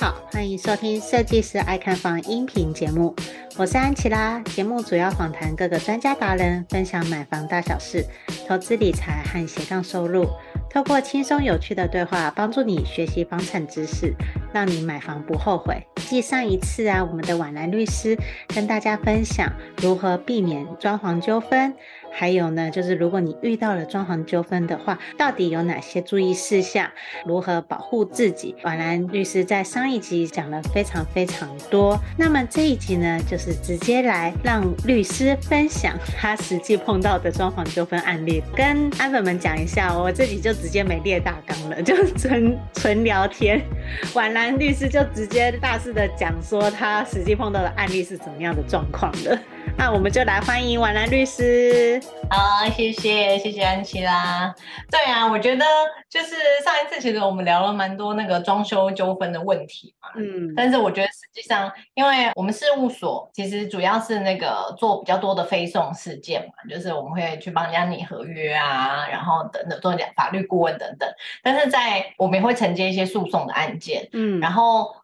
好，欢迎收听设计师爱看房音频节目，我是安琪拉。节目主要访谈各个专家达人，分享买房大小事、投资理财和斜杠收入，透过轻松有趣的对话，帮助你学习房产知识，让你买房不后悔。继上一次啊，我们的婉兰律师跟大家分享如何避免装潢纠纷。还有呢，就是如果你遇到了装潢纠纷的话，到底有哪些注意事项？如何保护自己？婉兰律师在上一集讲了非常非常多。那么这一集呢，就是直接来让律师分享他实际碰到的装潢纠纷案例，跟安粉们讲一下。我自己就直接没列大纲了，就纯纯聊天。婉兰律师就直接大肆的讲说他实际碰到的案例是怎么样的状况的。那我们就来欢迎婉兰律师。好，谢谢谢谢安琪拉。对啊，我觉得就是上一次其实我们聊了蛮多那个装修纠纷的问题嘛。嗯，但是我觉得实际上，因为我们事务所其实主要是那个做比较多的非讼事件嘛，就是我们会去帮人家拟合约啊，然后等等做点法律顾问等等。但是在我们也会承接一些诉讼的案件，嗯，然后。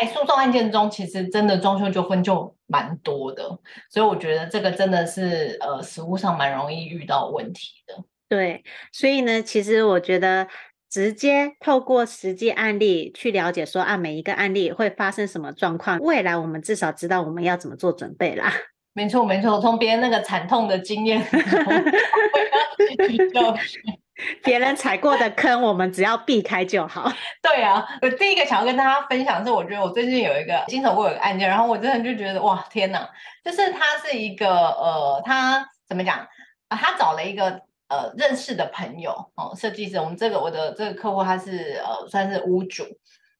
在诉讼案件中，其实真的装修纠纷就蛮多的，所以我觉得这个真的是呃，实务上蛮容易遇到问题的。对，所以呢，其实我觉得直接透过实际案例去了解说，啊，每一个案例会发生什么状况，未来我们至少知道我们要怎么做准备啦。没错，没错，从别人那个惨痛的经验中，我要吸取教训。别人踩过的坑，我们只要避开就好。对啊，我第一个想要跟大家分享是，我觉得我最近有一个经手过有一个案件，然后我真的就觉得哇，天哪！就是他是一个呃，他怎么讲？他找了一个呃认识的朋友哦，设计师。我们这个我的这个客户他是呃算是屋主。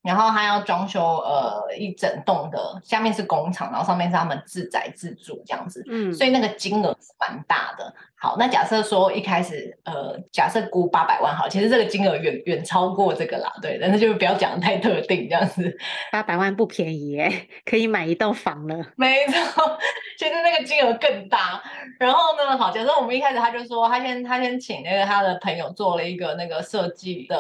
然后他要装修呃一整栋的，下面是工厂，然后上面是他们自宅自住这样子，嗯，所以那个金额是蛮大的。好，那假设说一开始呃假设估八百万好，其实这个金额远远超过这个啦，对，但是就不要讲得太特定这样子。八百万不便宜耶，可以买一栋房了。没错，其实那个金额更大。然后呢，好，假设我们一开始他就说他先他先请那个他的朋友做了一个那个设计的。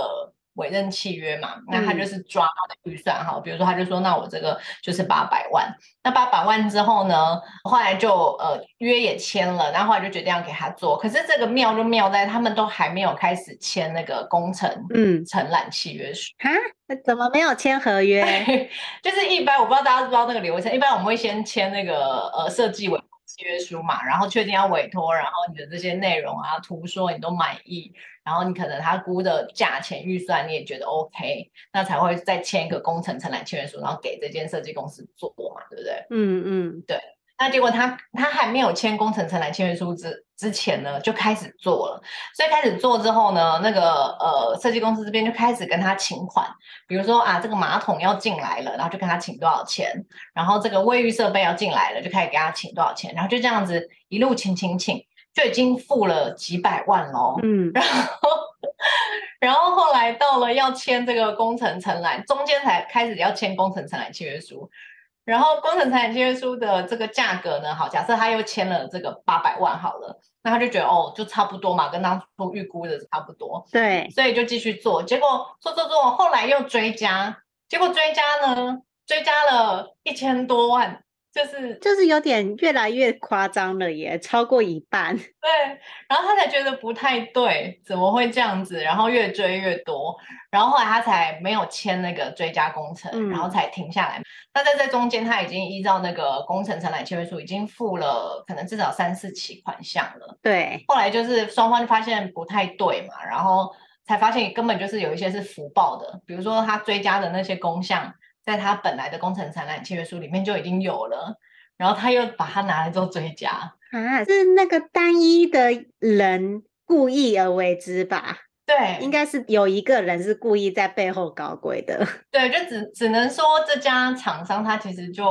委任契约嘛，那他就是抓他的预算哈、嗯，比如说他就说，那我这个就是八百万，那八百万之后呢，后来就呃约也签了，然后后来就决定要给他做，可是这个妙就妙在他们都还没有开始签那个工程嗯承揽契约书哈，那怎么没有签合约？就是一般我不知道大家知不知道那个流程，一般我们会先签那个呃设计委。契约书嘛，然后确定要委托，然后你的这些内容啊、图说你都满意，然后你可能他估的价钱预算你也觉得 OK，那才会再签一个工程承揽契约书，然后给这间设计公司做嘛，对不对？嗯嗯，对。那结果他他还没有签工程承揽签约书之之前呢，就开始做了。所以开始做之后呢，那个呃设计公司这边就开始跟他请款，比如说啊这个马桶要进来了，然后就跟他请多少钱，然后这个卫浴设备要进来了，就开始给他请多少钱，然后就这样子一路请请请，就已经付了几百万喽。嗯，然后 然后后来到了要签这个工程承揽，中间才开始要签工程承揽契约书。然后工程财产契约书的这个价格呢，好，假设他又签了这个八百万好了，那他就觉得哦，就差不多嘛，跟当初预估的差不多，对，所以就继续做，结果做做做，后来又追加，结果追加呢，追加了一千多万。就是就是有点越来越夸张了耶，超过一半。对，然后他才觉得不太对，怎么会这样子？然后越追越多，然后后来他才没有签那个追加工程，嗯、然后才停下来。那在这中间，他已经依照那个工程承揽契约书已经付了可能至少三四期款项了。对，后来就是双方就发现不太对嘛，然后才发现根本就是有一些是福报的，比如说他追加的那些工项。在他本来的工程展览契约书里面就已经有了，然后他又把它拿来做追加啊，是那个单一的人故意而为之吧？对，应该是有一个人是故意在背后搞鬼的。对，就只只能说这家厂商他其实就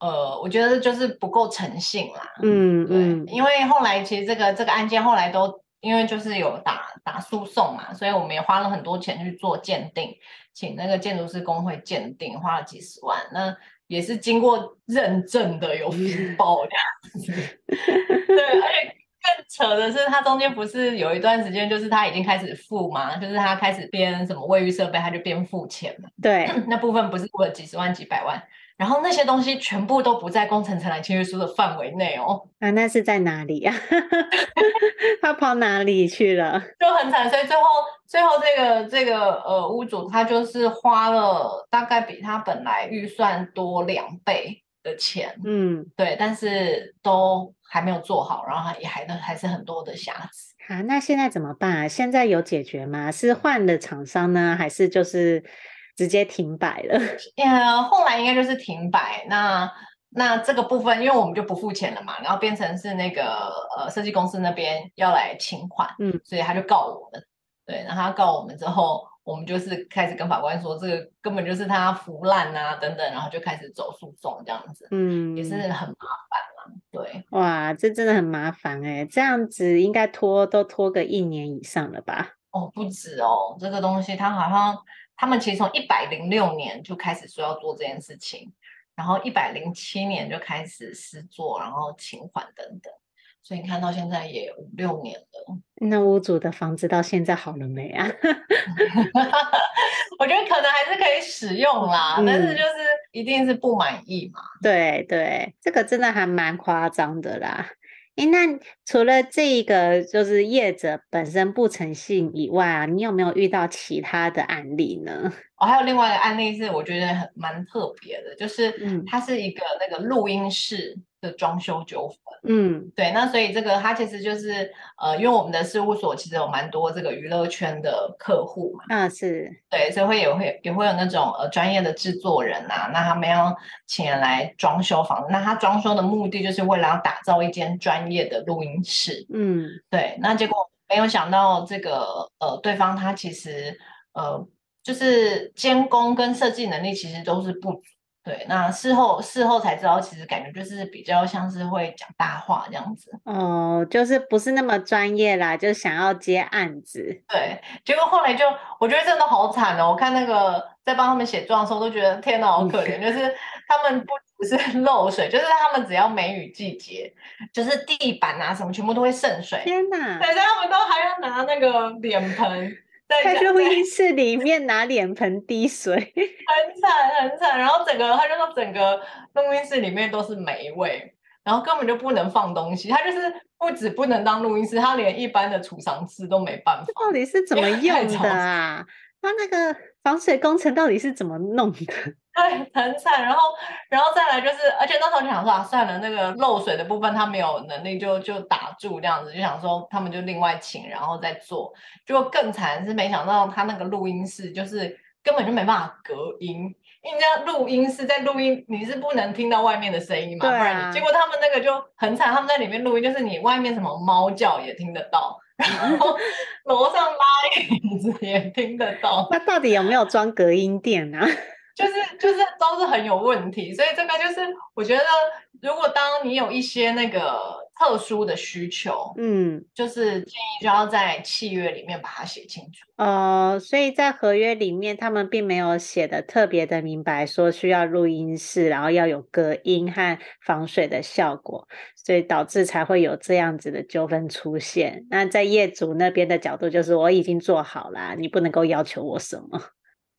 呃，我觉得就是不够诚信啦。嗯嗯，因为后来其实这个这个案件后来都因为就是有打打诉讼嘛，所以我们也花了很多钱去做鉴定，请那个建筑师工会鉴定，花了几十万。那也是经过认证的，有福报这样子。对，而且。更扯的是，他中间不是有一段时间，就是他已经开始付嘛，就是他开始编什么卫浴设备，他就边付钱嘛。对，那部分不是付了几十万、几百万，然后那些东西全部都不在工程承揽契约书的范围内哦。啊，那是在哪里呀？他跑哪里去了？就很惨，所以最后最后这个这个呃屋主他就是花了大概比他本来预算多两倍的钱。嗯，对，但是都。还没有做好，然后也还还是很多的瑕疵。好、啊，那现在怎么办啊？现在有解决吗？是换了厂商呢，还是就是直接停摆了？呃，后来应该就是停摆。那那这个部分，因为我们就不付钱了嘛，然后变成是那个呃设计公司那边要来请款，嗯，所以他就告我们。对，然后他告我们之后。我们就是开始跟法官说，这个根本就是他腐烂啊，等等，然后就开始走诉讼这样子，嗯，也是很麻烦嘛，对，哇，这真的很麻烦哎，这样子应该拖都拖个一年以上了吧？哦，不止哦，这个东西它好像他们其实从一百零六年就开始说要做这件事情，然后一百零七年就开始施作，然后请款等等。所以你看到现在也五六年了，那屋主的房子到现在好了没啊？我觉得可能还是可以使用啦，嗯、但是就是一定是不满意嘛。对对，这个真的还蛮夸张的啦。诶，那除了这个就是业者本身不诚信以外啊，你有没有遇到其他的案例呢？我、哦、还有另外一个案例是我觉得很蛮特别的，就是嗯，它是一个那个录音室。的装修纠纷，嗯，对，那所以这个它其实就是呃，因为我们的事务所其实有蛮多这个娱乐圈的客户嘛，嗯，是。对，所以会也会也会有那种呃专业的制作人啊，那他们要请人来装修房子，那他装修的目的就是为了要打造一间专业的录音室，嗯，对，那结果没有想到这个呃对方他其实呃就是监工跟设计能力其实都是不足。对，那事后事后才知道，其实感觉就是比较像是会讲大话这样子。哦，就是不是那么专业啦，就想要接案子。对，结果后来就我觉得真的好惨哦。我看那个在帮他们写状的时候，都觉得天哪，好可怜。就是他们不只是漏水，就是他们只要梅雨季节，就是地板啊什么全部都会渗水。天哪！对，他们都还要拿那个脸盆。在录音室里面拿脸盆滴水，很惨很惨。然后整个他就说整个录音室里面都是霉味，然后根本就不能放东西。他就是不止不能当录音室，他连一般的储藏室都没办法。到底是怎么用的啊？他那个防水工程到底是怎么弄的？对，很惨。然后，然后再来就是，而且那时候就想说啊，算了，那个漏水的部分他没有能力就就打住这样子，就想说他们就另外请，然后再做。结果更惨是没想到他那个录音室就是根本就没办法隔音，因为人家录音室在录音，你是不能听到外面的声音嘛，不然。结果他们那个就很惨，他们在里面录音，就是你外面什么猫叫也听得到。然后 楼上拉椅子也听得到，那到底有没有装隔音垫啊？就是就是都是很有问题，所以这个就是我觉得，如果当你有一些那个特殊的需求，嗯，就是建议就要在契约里面把它写清楚。哦，所以在合约里面，他们并没有写的特别的明白，说需要录音室，然后要有隔音和防水的效果，所以导致才会有这样子的纠纷出现。那在业主那边的角度，就是我已经做好了，你不能够要求我什么。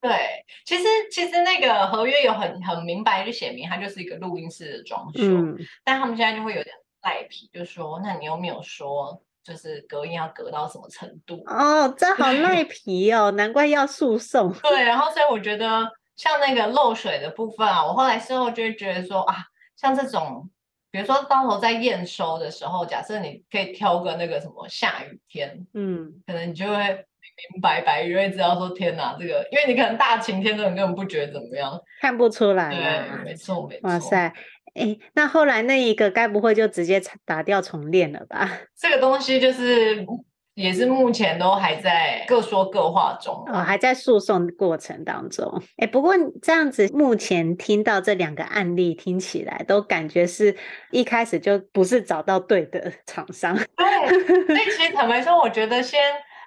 对，其实其实那个合约有很很明白就写明，它就是一个录音室的装修，嗯，但他们现在就会有点赖皮，就说那你又没有说就是隔音要隔到什么程度？哦，这好赖皮哦，难怪要诉讼。对，然后所以我觉得像那个漏水的部分啊，我后来事后就会觉得说啊，像这种，比如说到时候在验收的时候，假设你可以挑个那个什么下雨天，嗯，可能你就会。明白白，因为知道说天哪，这个，因为你可能大晴天的，你根本不觉得怎么样，看不出来。对，没错没错。哇塞，哎，那后来那一个该不会就直接打掉重练了吧？这个东西就是。也是目前都还在各说各话中哦，还在诉讼过程当中。哎，不过这样子，目前听到这两个案例，听起来都感觉是一开始就不是找到对的厂商。对，所以其实坦白说，我觉得先。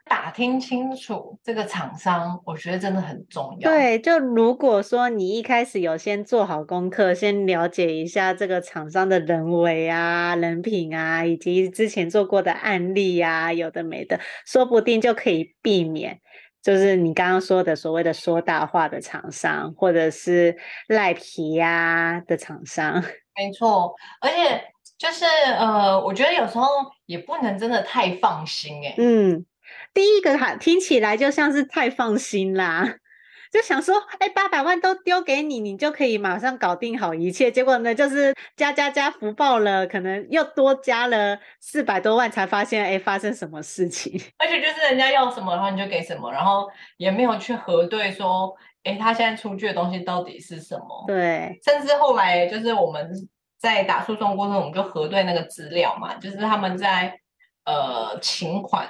打听清楚这个厂商，我觉得真的很重要。对，就如果说你一开始有先做好功课，先了解一下这个厂商的人为啊、人品啊，以及之前做过的案例啊，有的没的，说不定就可以避免，就是你刚刚说的所谓的说大话的厂商，或者是赖皮呀的厂商。没错，而且就是呃，我觉得有时候也不能真的太放心哎。嗯。第一个哈，听起来就像是太放心啦，就想说，哎，八百万都丢给你，你就可以马上搞定好一切。结果呢，就是加加加福报了，可能又多加了四百多万，才发现，哎，发生什么事情？而且就是人家要什么，然后你就给什么，然后也没有去核对说，哎，他现在出具的东西到底是什么？对，甚至后来就是我们在打诉讼过程中，我们就核对那个资料嘛，就是他们在呃请款。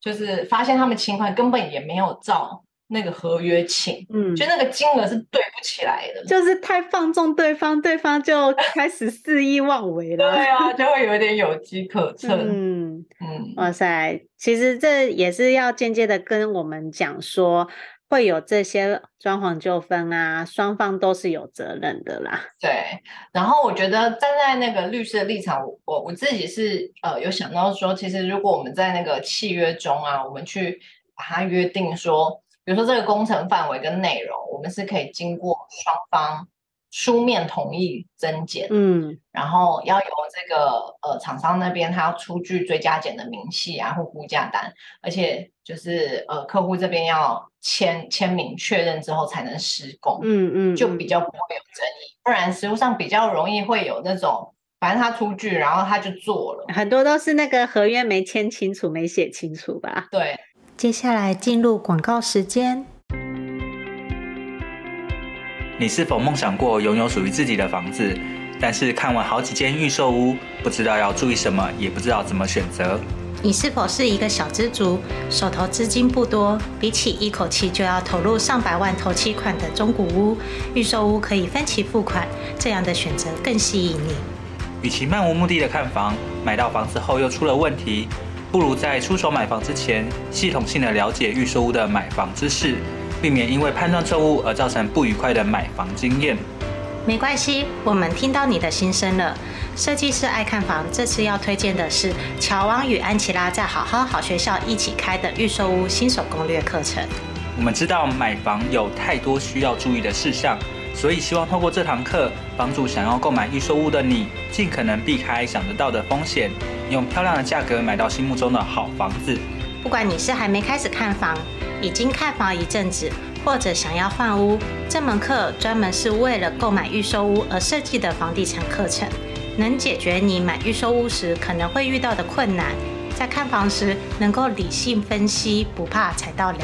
就是发现他们请款根本也没有照那个合约请，嗯，就那个金额是对不起来的，就是太放纵对方，对方就 开始肆意妄为了，对啊，就会有点有机可乘，嗯。嗯，哇塞，其实这也是要间接的跟我们讲说。会有这些装潢纠纷啊，双方都是有责任的啦。对，然后我觉得站在那个律师的立场，我我自己是呃有想到说，其实如果我们在那个契约中啊，我们去把它约定说，比如说这个工程范围跟内容，我们是可以经过双方。书面同意增减，嗯，然后要由这个呃厂商那边他要出具追加减的明细啊或估价单，而且就是呃客户这边要签签名确认之后才能施工，嗯嗯，就比较不会有争议，不然实务上比较容易会有那种，反正他出具然后他就做了，很多都是那个合约没签清楚没写清楚吧？对，接下来进入广告时间。你是否梦想过拥有属于自己的房子？但是看完好几间预售屋，不知道要注意什么，也不知道怎么选择？你是否是一个小资族，手头资金不多，比起一口气就要投入上百万头期款的中古屋，预售屋可以分期付款，这样的选择更吸引你？与其漫无目的的看房，买到房子后又出了问题，不如在出手买房之前，系统性的了解预售屋的买房知识。避免因为判断错误而造成不愉快的买房经验。没关系，我们听到你的心声了。设计师爱看房，这次要推荐的是乔王与安琪拉在好好好学校一起开的预售屋新手攻略课程。我们知道买房有太多需要注意的事项，所以希望透过这堂课，帮助想要购买预售屋的你，尽可能避开想得到的风险，用漂亮的价格买到心目中的好房子。不管你是还没开始看房，已经看房一阵子，或者想要换屋，这门课专门是为了购买预售屋而设计的房地产课程，能解决你买预售屋时可能会遇到的困难，在看房时能够理性分析，不怕踩到雷。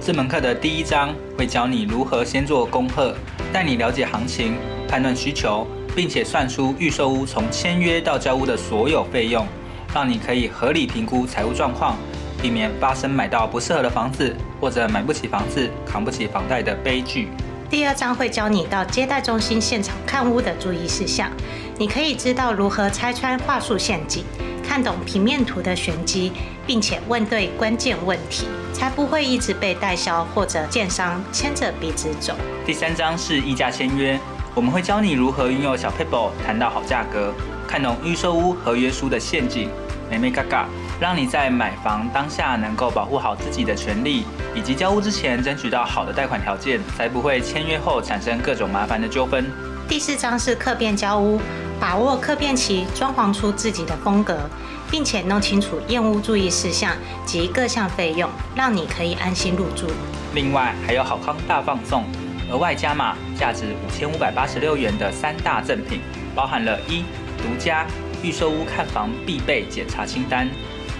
这门课的第一章会教你如何先做功课，带你了解行情、判断需求，并且算出预售屋从签约到交屋的所有费用，让你可以合理评估财务状况。避免发生买到不适合的房子，或者买不起房子、扛不起房贷的悲剧。第二章会教你到接待中心现场看屋的注意事项，你可以知道如何拆穿话术陷阱，看懂平面图的玄机，并且问对关键问题，才不会一直被代销或者建商牵着鼻子走。第三章是议价签约，我们会教你如何运用小 paper 谈到好价格，看懂预售屋合约书的陷阱，眉眉角角。让你在买房当下能够保护好自己的权利，以及交屋之前争取到好的贷款条件，才不会签约后产生各种麻烦的纠纷。第四章是客变交屋，把握客变期，装潢出自己的风格，并且弄清楚验屋注意事项及各项费用，让你可以安心入住。另外还有好康大放送，额外加码价值五千五百八十六元的三大赠品，包含了一独家预售屋看房必备检查清单。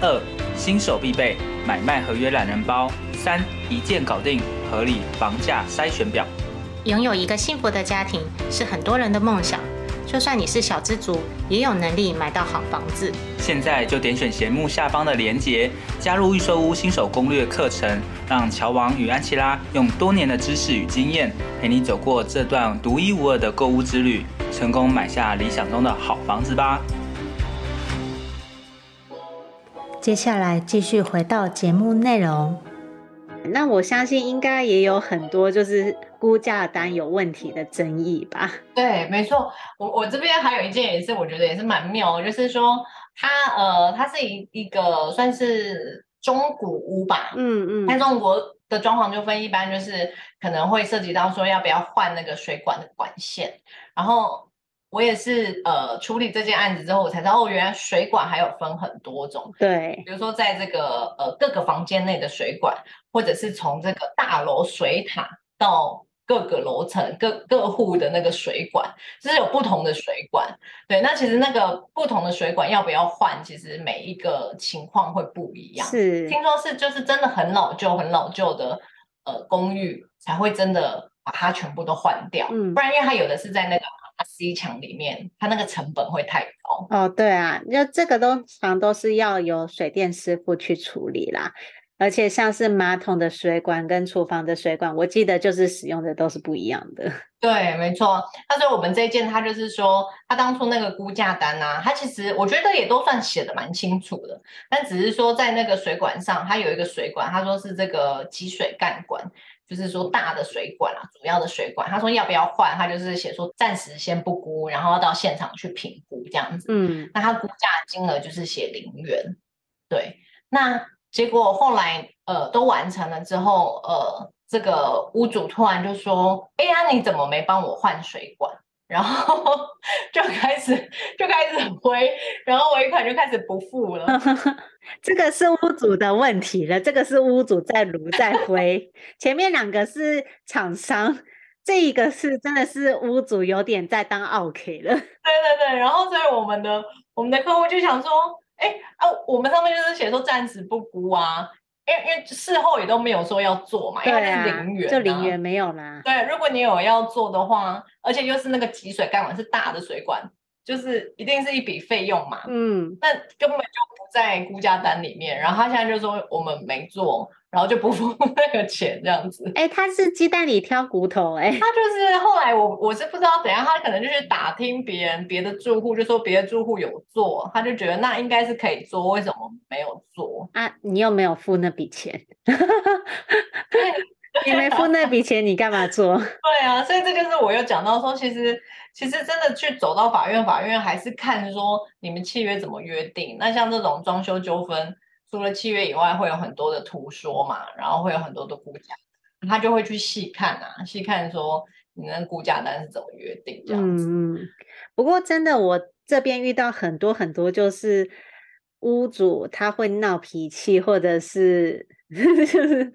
二、新手必备买卖合约懒人包；三、一键搞定合理房价筛选表。拥有一个幸福的家庭是很多人的梦想，就算你是小资族，也有能力买到好房子。现在就点选节目下方的链接，加入预售屋新手攻略课程，让乔王与安琪拉用多年的知识与经验，陪你走过这段独一无二的购物之旅，成功买下理想中的好房子吧。接下来继续回到节目内容。那我相信应该也有很多就是估价单有问题的争议吧？对，没错。我我这边还有一件也是我觉得也是蛮妙的，就是说它呃它是一一个算是中古屋吧，嗯嗯，那中国的装潢就分一般就是可能会涉及到说要不要换那个水管的管线，然后。我也是呃处理这件案子之后，我才知道哦，原来水管还有分很多种。对，比如说在这个呃各个房间内的水管，或者是从这个大楼水塔到各个楼层各各户的那个水管，就是有不同的水管。对，那其实那个不同的水管要不要换，其实每一个情况会不一样。是，听说是就是真的很老旧、很老旧的呃公寓才会真的把它全部都换掉。嗯，不然因为它有的是在那个。C 墙里面，它那个成本会太高哦。对啊，就这个通常都是要由水电师傅去处理啦。而且像是马桶的水管跟厨房的水管，我记得就是使用的都是不一样的。对，没错。那所以我们这一件，他就是说，他当初那个估价单啊，他其实我觉得也都算写的蛮清楚的，但只是说在那个水管上，它有一个水管，他说是这个集水干管。就是说大的水管啊，主要的水管，他说要不要换，他就是写说暂时先不估，然后要到现场去评估这样子。嗯，那他估价金额就是写零元。对，那结果后来呃都完成了之后，呃这个屋主突然就说：“哎呀，你怎么没帮我换水管？”然后 就开始就开始回，然后尾款就开始不付了。这个是屋主的问题了，这个是屋主在卢在灰，前面两个是厂商，这一个是真的是屋主有点在当 OK 了。对对对，然后所以我们的我们的客户就想说，哎啊，我们上面就是写说暂时不估啊。因为因为事后也都没有说要做嘛，因为是零元，啊，就零元没有啦。对，如果你有要做的话，而且又是那个集水干管是大的水管，就是一定是一笔费用嘛。嗯，那根本就不在估价单里面。然后他现在就说我们没做。然后就不付 那个钱这样子，哎、欸，他是鸡蛋里挑骨头、欸，哎，他就是后来我我是不知道怎样，他可能就是打听别人别的住户，就说别的住户有做，他就觉得那应该是可以做，为什么没有做啊？你又没有付那笔钱，你没付那笔钱，你干嘛做？对啊，所以这就是我又讲到说，其实其实真的去走到法院，法院还是看说你们契约怎么约定。那像这种装修纠纷。除了契约以外，会有很多的图说嘛，然后会有很多的估价，他就会去细看啊，细看说你那估价单是怎么约定这样子。嗯，不过真的，我这边遇到很多很多，就是屋主他会闹脾气，或者是 就是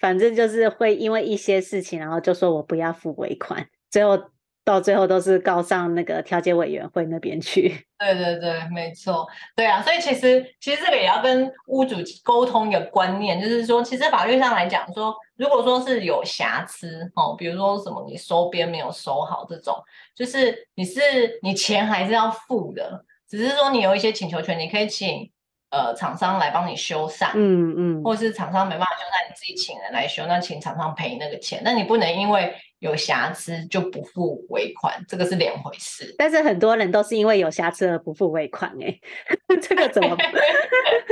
反正就是会因为一些事情，然后就说我不要付尾款，最后。到最后都是告上那个调解委员会那边去。对对对，没错，对啊，所以其实其实这个也要跟屋主沟通一个观念，就是说，其实法律上来讲说，如果说是有瑕疵哦，比如说什么你收边没有收好这种，就是你是你钱还是要付的，只是说你有一些请求权，你可以请呃厂商来帮你修缮，嗯嗯，或者是厂商没办法修缮，你自己请人来修，那请厂商赔那个钱，那你不能因为。有瑕疵就不付尾款，这个是两回事。但是很多人都是因为有瑕疵而不付尾款，哎，这个怎么办？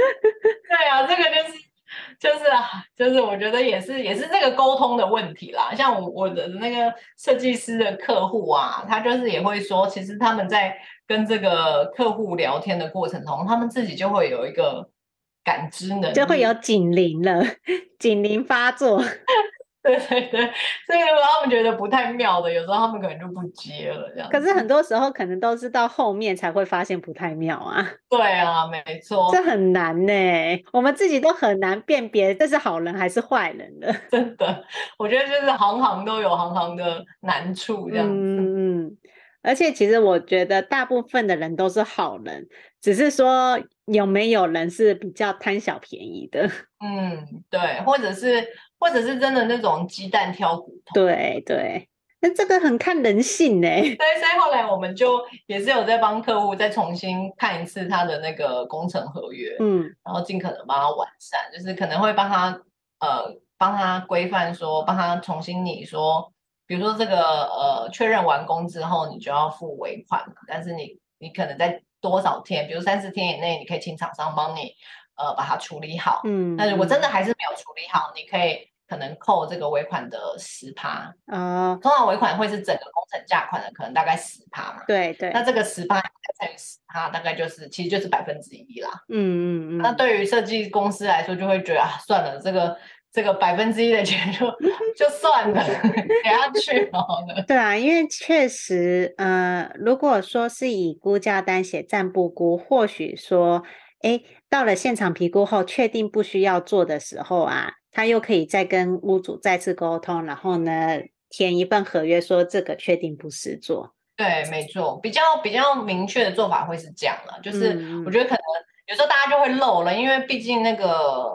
就是，我觉得也是也是这个沟通的问题啦。像我我的那个设计师的客户啊，他就是也会说，其实他们在跟这个客户聊天的过程中，他们自己就会有一个感知能力，就会有警铃了，警铃发作。对对对，所以如果他们觉得不太妙的，有时候他们可能就不接了这样。可是很多时候可能都是到后面才会发现不太妙啊。对啊，没错，这很难呢。我们自己都很难辨别这是好人还是坏人的。真的，我觉得就是行行都有行行的难处这样子。嗯嗯，而且其实我觉得大部分的人都是好人，只是说有没有人是比较贪小便宜的。嗯，对，或者是。或者是真的那种鸡蛋挑骨头，对对，那这个很看人性呢。对，所以后来我们就也是有在帮客户再重新看一次他的那个工程合约，嗯，然后尽可能帮他完善，就是可能会帮他呃帮他规范说，帮他重新拟说，比如说这个呃确认完工之后，你就要付尾款，但是你你可能在多少天，比如三十天以内，你可以请厂商帮你呃把它处理好，嗯，那如果真的还是没有处理好，你可以。可能扣这个尾款的十趴啊，通常尾款会是整个工程价款的可能大概十趴嘛。对对，那这个十趴乘以十趴，大概就是其实就是百分之一啦。嗯嗯嗯。那对于设计公司来说，就会觉得啊，算了，这个这个百分之一的钱就 就算了，给他去好了。对啊，因为确实，呃，如果说是以估价单写暂不估，或许说，哎，到了现场评估后，确定不需要做的时候啊。他又可以再跟屋主再次沟通，然后呢，填一份合约，说这个确定不实做。对，没错，比较比较明确的做法会是这样了，就是我觉得可能有时候大家就会漏了，因为毕竟那个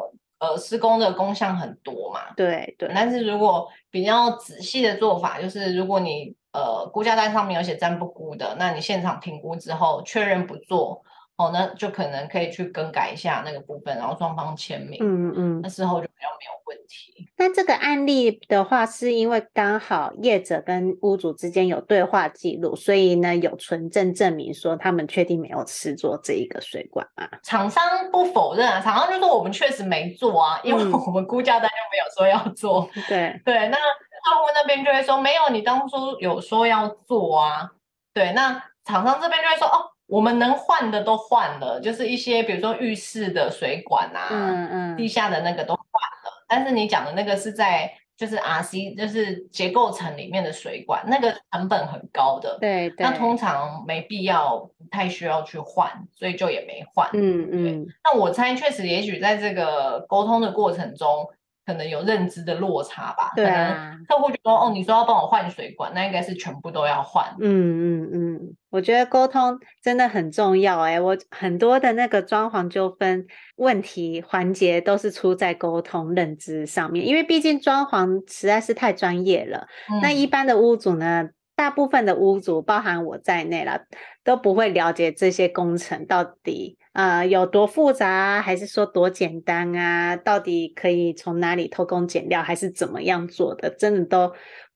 呃施工的工项很多嘛。对对。但是如果比较仔细的做法，就是如果你呃估价单上面有写暂不估的，那你现场评估之后确认不做。哦，那就可能可以去更改一下那个部分，然后双方签名，嗯嗯，那事后就比较没有问题。那这个案例的话，是因为刚好业者跟屋主之间有对话记录，所以呢有存证证明说他们确定没有施作这一个水管啊。厂商不否认啊，厂商就说我们确实没做啊，因为我们估价单就没有说要做。嗯、对对，那客户那边就会说没有，你当初有说要做啊。对，那厂商这边就会说哦。我们能换的都换了，就是一些比如说浴室的水管啊，嗯嗯，地下的那个都换了。但是你讲的那个是在就是 RC，就是结构层里面的水管，那个成本很高的，对对。那通常没必要，不太需要去换，所以就也没换。嗯嗯。那我猜确实，也许在这个沟通的过程中。可能有认知的落差吧，对啊，客户就说哦，你说要帮我换水管，那应该是全部都要换。嗯嗯嗯，我觉得沟通真的很重要哎，我很多的那个装潢纠纷问题环节都是出在沟通认知上面，因为毕竟装潢实在是太专业了。嗯、那一般的屋主呢，大部分的屋主，包含我在内了，都不会了解这些工程到底。呃，有多复杂啊，还是说多简单啊？到底可以从哪里偷工减料，还是怎么样做的？真的都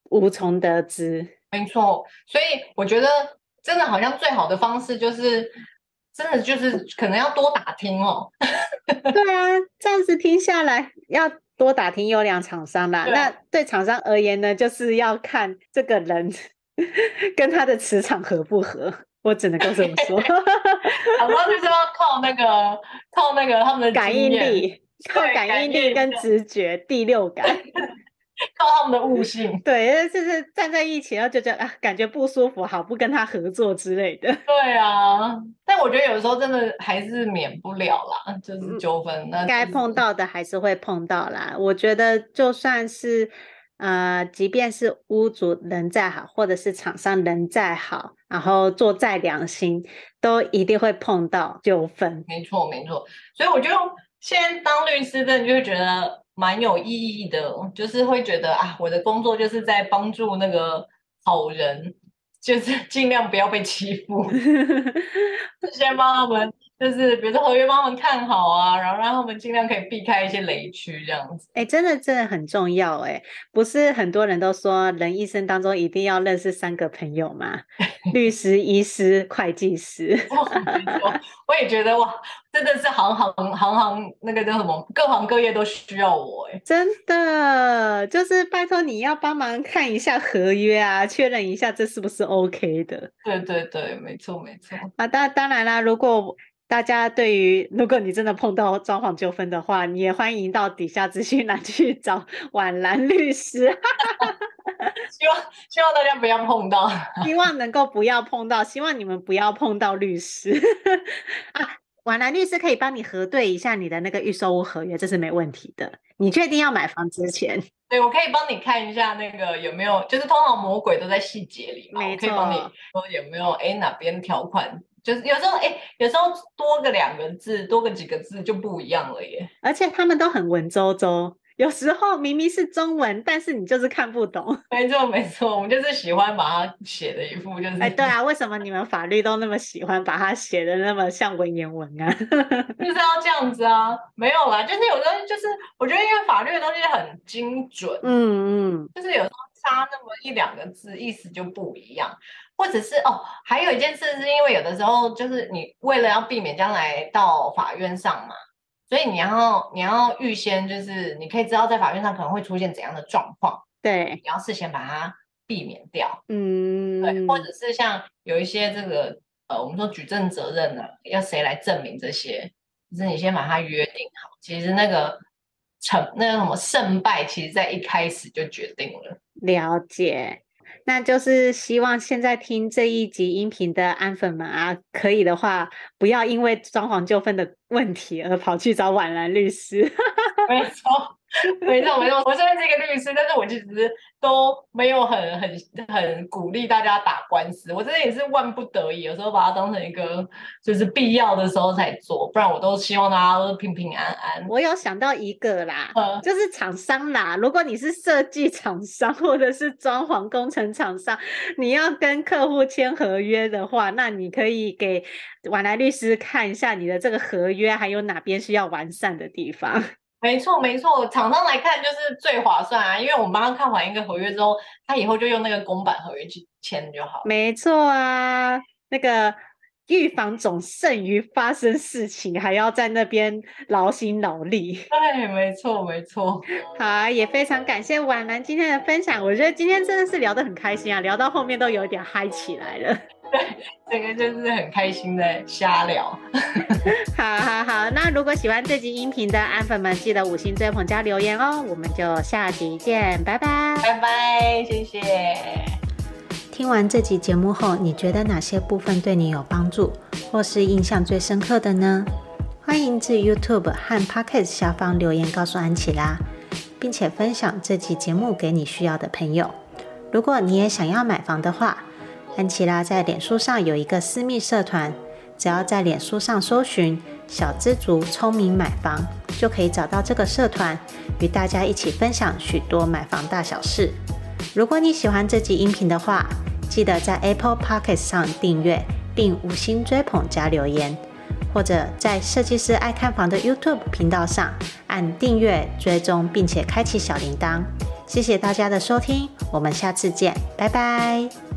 无从得知。没错，所以我觉得真的好像最好的方式就是，真的就是可能要多打听哦。对啊，这样子听下来，要多打听优良厂商啦。对那对厂商而言呢，就是要看这个人 跟他的磁场合不合。我只能够这么说，很多就是要靠那个，靠那个他们的感应力，靠感应力跟直觉，第六感，靠他们的悟性。对，就是站在一起，然后就觉得啊，感觉不舒服，好不跟他合作之类的。对啊，但我觉得有时候真的还是免不了啦，就是纠纷，那该碰到的还是会碰到啦。我觉得就算是。呃，即便是屋主人再好，或者是厂商人再好，然后做再良心，都一定会碰到纠纷。没错，没错。所以我觉得现在当律师的，就会觉得蛮有意义的，就是会觉得啊，我的工作就是在帮助那个好人，就是尽量不要被欺负，先帮他们。就是比如说合约帮他们看好啊，然后让他们尽量可以避开一些雷区这样子。哎、欸，真的真的很重要哎，不是很多人都说人一生当中一定要认识三个朋友吗？律师、医师、会计师。我也觉得哇，真的是行行行行那个叫什么，各行各业都需要我哎。真的，就是拜托你要帮忙看一下合约啊，确认一下这是不是 OK 的。对对对，没错没错。啊，当当然啦，如果大家对于，如果你真的碰到装潢纠纷的话，你也欢迎到底下资讯栏去找 婉兰律师。希望希望大家不要碰到，希望能够不要碰到，希望你们不要碰到律师 啊。婉兰律师可以帮你核对一下你的那个预售屋合约，这是没问题的。你确定要买房之前，对，我可以帮你看一下那个有没有，就是通常魔鬼都在细节里嘛，没错。我可以帮你说有没有哎哪边条款。就是有时候，哎、欸，有时候多个两个字，多个几个字就不一样了耶。而且他们都很文绉绉，有时候明明是中文，但是你就是看不懂。没错没错，我们就是喜欢把它写的一副就是。哎，对啊，为什么你们法律都那么喜欢把它写的那么像文言文啊？就是要这样子啊，没有啦，就是有时候就是我觉得因为法律的东西很精准，嗯嗯，就是有时候差那么一两个字，意思就不一样。或者是哦，还有一件事是因为有的时候就是你为了要避免将来到法院上嘛，所以你要你要预先就是你可以知道在法院上可能会出现怎样的状况，对，你要事先把它避免掉，嗯，对，或者是像有一些这个呃，我们说举证责任呢、啊，要谁来证明这些，就是你先把它约定好，其实那个成那个什么胜败，其实在一开始就决定了，了解。那就是希望现在听这一集音频的安粉们啊，可以的话，不要因为装潢纠纷的问题而跑去找婉兰律师。没错。没错没错，我虽然是一个律师，但是我其实都没有很很很鼓励大家打官司。我真的也是万不得已，有时候把它当成一个就是必要的时候才做，不然我都希望大家都平平安安。我有想到一个啦，嗯、就是厂商啦。如果你是设计厂商或者是装潢工程厂商，你要跟客户签合约的话，那你可以给晚来律师看一下你的这个合约，还有哪边需要完善的地方。没错，没错，厂商来看就是最划算啊，因为我们帮他看完一个合约之后，他以后就用那个公版合约去签就好。没错啊，那个预防总胜于发生事情，还要在那边劳心劳力。对，没错，没错。好，啊也非常感谢婉兰今天的分享，我觉得今天真的是聊得很开心啊，聊到后面都有点嗨起来了。对，这个就是很开心的瞎聊。好好好，那如果喜欢这集音频的安粉们，记得五星追捧加留言哦。我们就下集见，拜拜，拜拜，谢谢。听完这集节目后，你觉得哪些部分对你有帮助，或是印象最深刻的呢？欢迎至 YouTube 和 Podcast 下方留言告诉安琪拉，并且分享这集节目给你需要的朋友。如果你也想要买房的话，安琪拉在脸书上有一个私密社团，只要在脸书上搜寻“小资族聪明买房”，就可以找到这个社团，与大家一起分享许多买房大小事。如果你喜欢这集音频的话，记得在 Apple Podcast 上订阅并五星追捧加留言，或者在设计师爱看房的 YouTube 频道上按订阅追踪，并且开启小铃铛。谢谢大家的收听，我们下次见，拜拜。